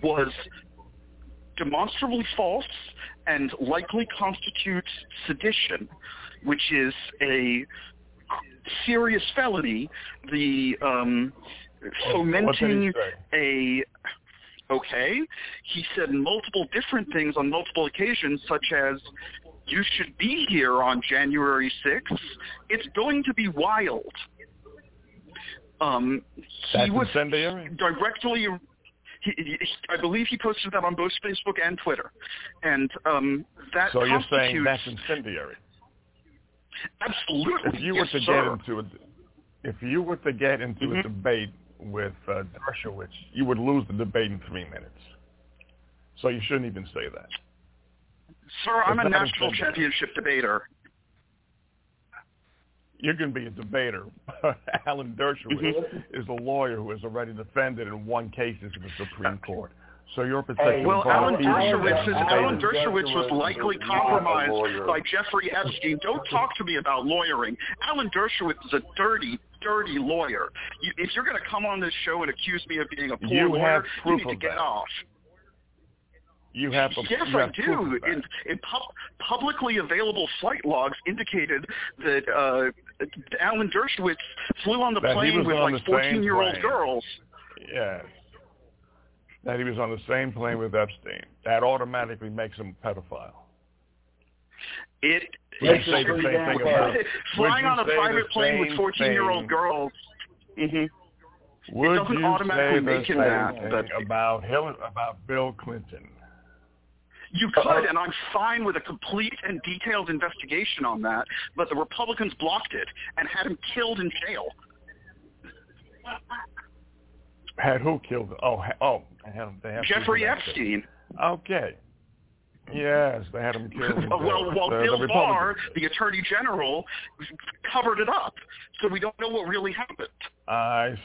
was demonstrably false and likely constitutes sedition, which is a serious felony. The um, fomenting a okay. He said multiple different things on multiple occasions, such as you should be here on January 6th. It's going to be wild. Um, he That's was directly. He, he, I believe he posted that on both Facebook and Twitter, and um, that So you're saying that's incendiary. absolutely. If you yes, were to sir. get into a, if you were to get into Mhm. a debate with uh, Dershowitz, you would lose the debate in three minutes. So you shouldn't even say that. Sir, I'm a national championship debater. You're going to be a debater. Alan Dershowitz Mm-hmm. is a lawyer who has already defended in one cases in the Supreme Court. So you're protecting Well, Alan. Dershowitz, is, Alan Dershowitz was likely is not a compromised by Jeffrey Epstein. Don't talk to me about lawyering. Alan Dershowitz is a dirty, dirty lawyer. You, if you're going to come on this show and accuse me of being a poor You lawyer, have you proof need to get that. off. You have a, Yes, you I have proof do. of. In, in pub- publicly available flight logs indicated that uh, Alan Dershowitz flew on the That plane with like 14-year-old plane. girls. Yes. That he was on the same plane with Epstein. That automatically makes him a pedophile. It Would you say the same thing about- flying on a private plane with 14-year-old thing- girls. hmm Would doesn't you automatically say make the him same that, thing but- about Hillary, about Bill Clinton? You could, and I'm fine with a complete and detailed investigation on that, but the Republicans blocked it and had him killed in jail. Had who killed him? Oh, oh, they had him. They have Jeffrey proof of that. Epstein. Okay. Yes, they had him killed. well, while the, the Bill Republicans. Barr, the Attorney General, covered it up, so we don't know what really happened. I,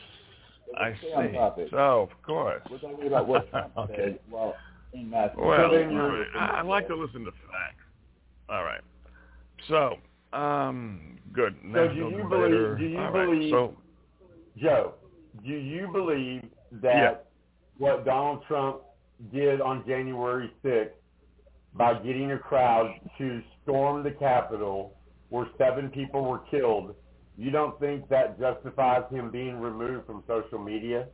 I see. So, of course. We're talking about what Trump okay. said while in Mass. Well, I, I like to listen to facts. All right. So, um, good. So do you debater. believe? Do you All right, believe? So, Joe, do you believe that Yeah. what Donald Trump did on January 6th by getting a crowd to storm the Capitol where seven people were killed, you don't think that justifies him being removed from social media?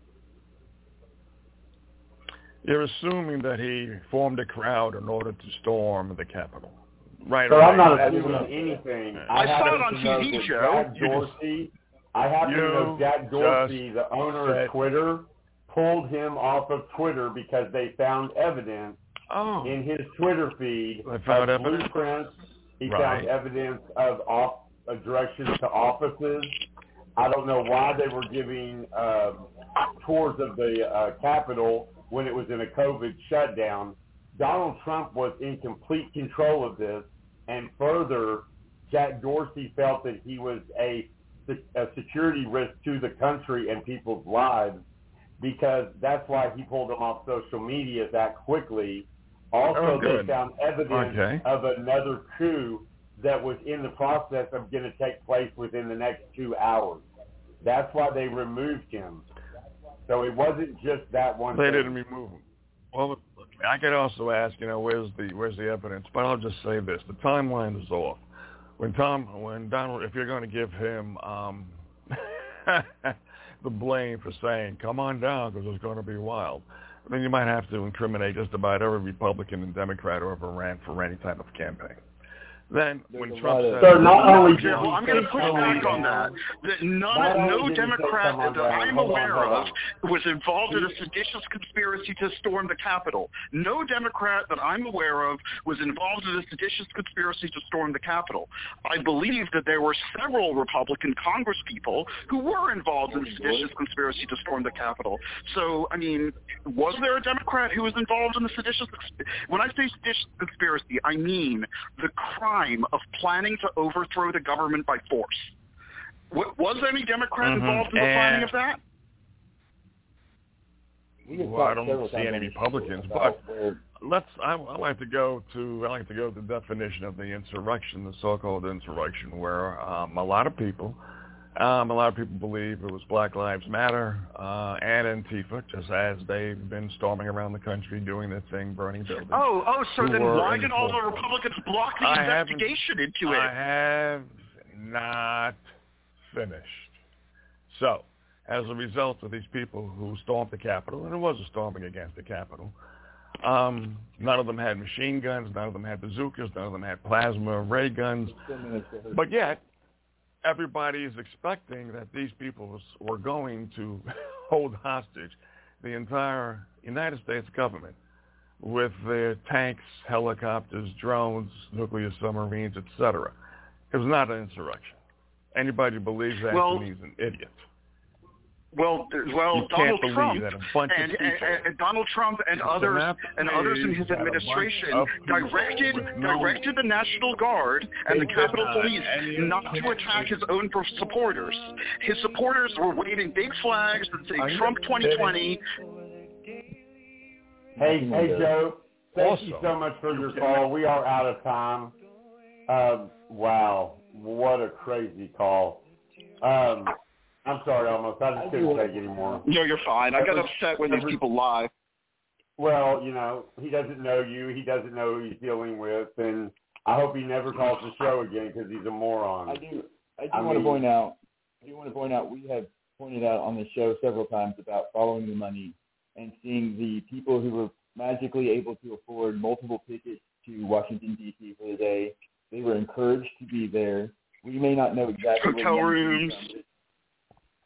You're assuming that he formed a crowd in order to storm the Capitol. Right. So. I'm not assuming anything. I saw it on TV, Joe. Jack just- Dorsey, I happen to know Jack Dorsey, the owner said- of Twitter, pulled him off of Twitter because they found evidence Oh. in his Twitter feed They found of evidence? blueprints. He Right. found evidence of off, uh, directions to offices. I don't know why they were giving uh, tours of the uh, Capitol when it was in a COVID shutdown. Donald Trump was in complete control of this, and further, Jack Dorsey felt that he was a, a security risk to the country and people's lives because that's why he pulled them off social media that quickly. Also, Oh, they found evidence Okay. of another coup that was in the process of going to take place within the next two hours. That's why they removed him. So it wasn't just that one. They thing. didn't remove him. Well, I could also ask, you know, where's the where's the evidence? But I'll just say this: the timeline is off. When Tom, when Donald, if you're going to give him um, the blame for saying, "Come on down," because it's going to be wild, then you might have to incriminate just about every Republican and Democrat who ever ran for any type of campaign. Then when Trump lot of- said, So not only Joe, I'm going to push come back on on that. That none, no did he say Democrat come that I'm hold on, aware of was involved in a seditious conspiracy to storm the Capitol. No Democrat that I'm aware of was involved in a seditious conspiracy to storm the Capitol. I believe that there were several Republican congresspeople who were involved in a seditious conspiracy to storm the Capitol. So, I mean, was there a Democrat who was involved in the seditious? When I say seditious conspiracy, I mean the crime of planning to overthrow the government by force. W- was any Democrat mm-hmm. involved in the planning of that? Well, I don't see any Republicans, but let's. I, I like to go to. I like to go to the definition of the insurrection, the so-called insurrection, where um, a lot of people um, a lot of people believe it was Black Lives Matter uh, and Antifa, just as they've been storming around the country doing their thing, burning buildings. Oh, oh, so then why did all the. Republicans block the I investigation into it? I have not finished. So, as a result of these people who stormed the Capitol, and it was a storming against the Capitol, um, none of them had machine guns, none of them had bazookas, none of them had plasma ray guns, but yet everybody is expecting that these people were going to hold hostage the entire United States government with their tanks, helicopters, drones, nuclear submarines, etc. It was not an insurrection. Anybody who believes that Well- to me is an idiot. Well, well, Donald Trump that a bunch of and, and, and Donald Trump and It's others and others in his that a bunch administration directed no- directed the National Guard and the Capitol. Police not to attack his own supporters. His supporters were waving big flags that say Trump 2020. Hey, hey, Joe. Thank you so much for your call. We are out of time. Um, wow, what a crazy call. Um, I'm sorry, Amos. I just couldn't take anymore. No, you're fine. I get upset when these people lie. Well, you know, he doesn't know you. He doesn't know who he's dealing with, and I hope he never calls the show again because he's a moron. I do. I do I want to point out. I do want to point out. We have pointed out on the show several times about following the money and seeing the people who were magically able to afford multiple tickets to Washington D.C. for the day. They were encouraged to be there. We may not know exactly Hotel the rooms. comes from,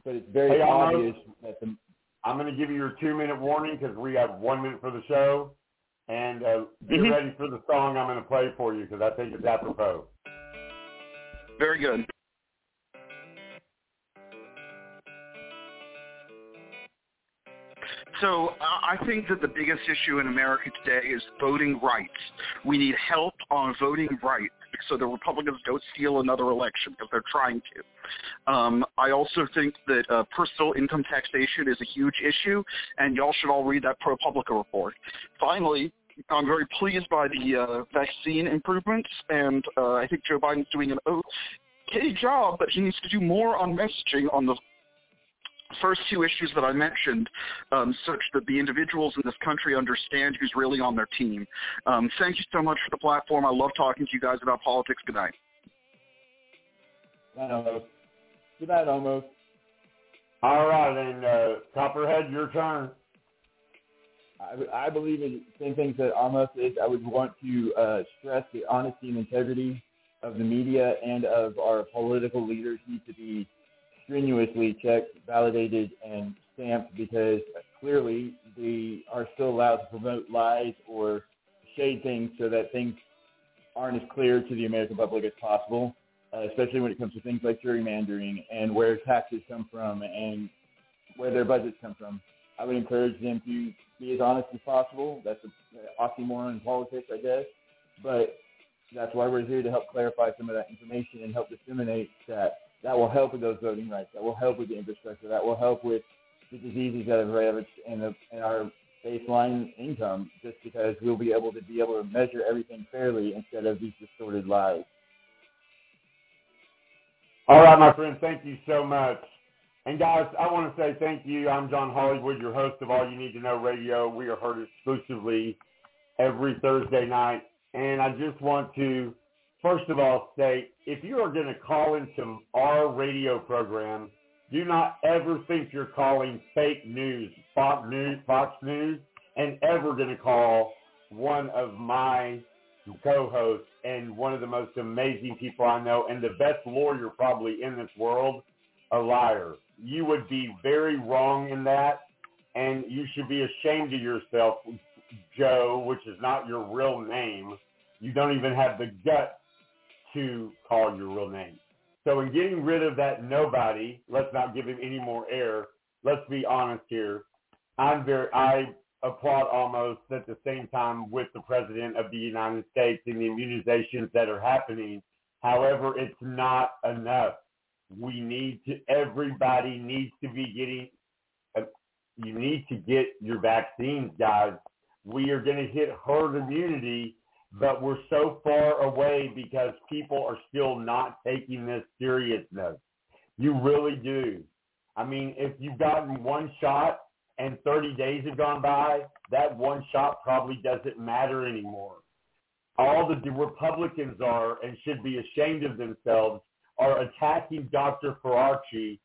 but it's very Hey, Arno. obvious that the I'm going to give you your two-minute warning because we have one minute for the show, and uh, get Mhm. ready for the song I'm going to play for you because I think it's apropos. Very good. So uh, I think that the biggest issue in America today is voting rights. We need help on voting rights so the Republicans don't steal another election because they're trying to. Um, I also think that uh, personal income taxation is a huge issue, and y'all should all read that ProPublica report. Finally, I'm very pleased by the uh, vaccine improvements, and uh, I think Joe Biden's doing an okay job, but he needs to do more on messaging on the first two issues that I mentioned, um, such that the individuals in this country understand who's really on their team. Um, thank you so much for the platform. I love talking to you guys about politics. Good night. I don't. Good night, Amos. All right, and uh, Copperhead, your turn. I, I believe in the same things that Amos is. I would want to uh, stress the honesty and integrity of the media and of our political leaders need to be strenuously checked, validated, and stamped because clearly they are still allowed to promote lies or shade things so that things aren't as clear to the American public as possible, uh, especially when it comes to things like gerrymandering and where taxes come from and where their budgets come from. I would encourage them to be as honest as possible. That's an oxymoron in politics, I guess. But that's why we're here to help clarify some of that information and help disseminate that. That will help with those voting rights. That will help with the infrastructure. That will help with the diseases that have ravaged and, the, and our baseline income just because we'll be able to be able to measure everything fairly instead of these distorted lies. All right, my friend, thank you so much. And guys, I want to say thank you. I'm John Hollywood, your host of All You Need to Know Radio. We are heard exclusively every Thursday night. And I just want to, first of all, state if you are going to call into our radio program, do not ever think you're calling fake news, Fox News, Fox News, and ever going to call one of my co-hosts and one of the most amazing people I know and the best lawyer probably in this world, a liar. You would be very wrong in that, and you should be ashamed of yourself, Joe, which is not your real name. You don't even have the guts to call your real name. So in getting rid of that nobody, let's not give him any more air. Let's be honest here. I'm very, I applaud Amos at the same time with the president of the United States and the immunizations that are happening. However, it's not enough. We need to, everybody needs to be getting, uh, you need to get your vaccines, guys. We are going to hit herd immunity, but we're so far away because people are still not taking this seriousness. You really do. I mean, if you've gotten one shot and 30 days have gone by, that one shot probably doesn't matter anymore. All the Republicans are and should be ashamed of themselves are attacking Dr. Fauci,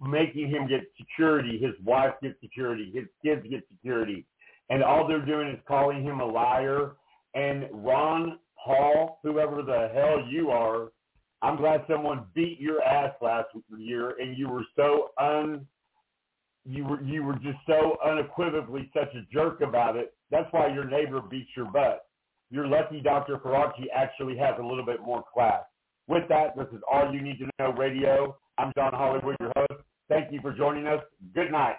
making him get security, his wife get security, his kids get security. And all they're doing is calling him a liar. And Rand Paul, whoever the hell you are, I'm glad someone beat your ass last year and you were so un you were you were just so unequivocally such a jerk about it. That's why your neighbor beats your butt. You're lucky Dr. Fauci actually has a little bit more class. With that, this is All You Need to Know Radio. I'm John Hollywood, your host. Thank you for joining us. Good night.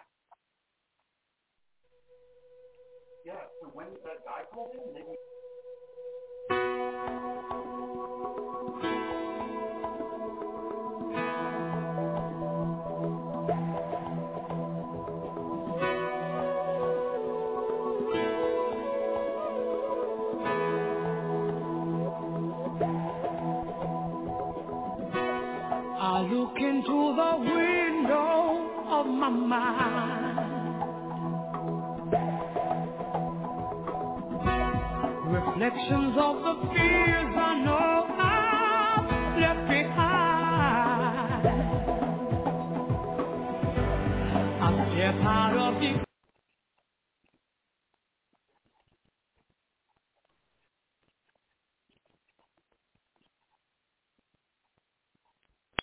Yeah, so when did that guy called in, look into the window of my mind. Reflections of the fears I know I've left behind.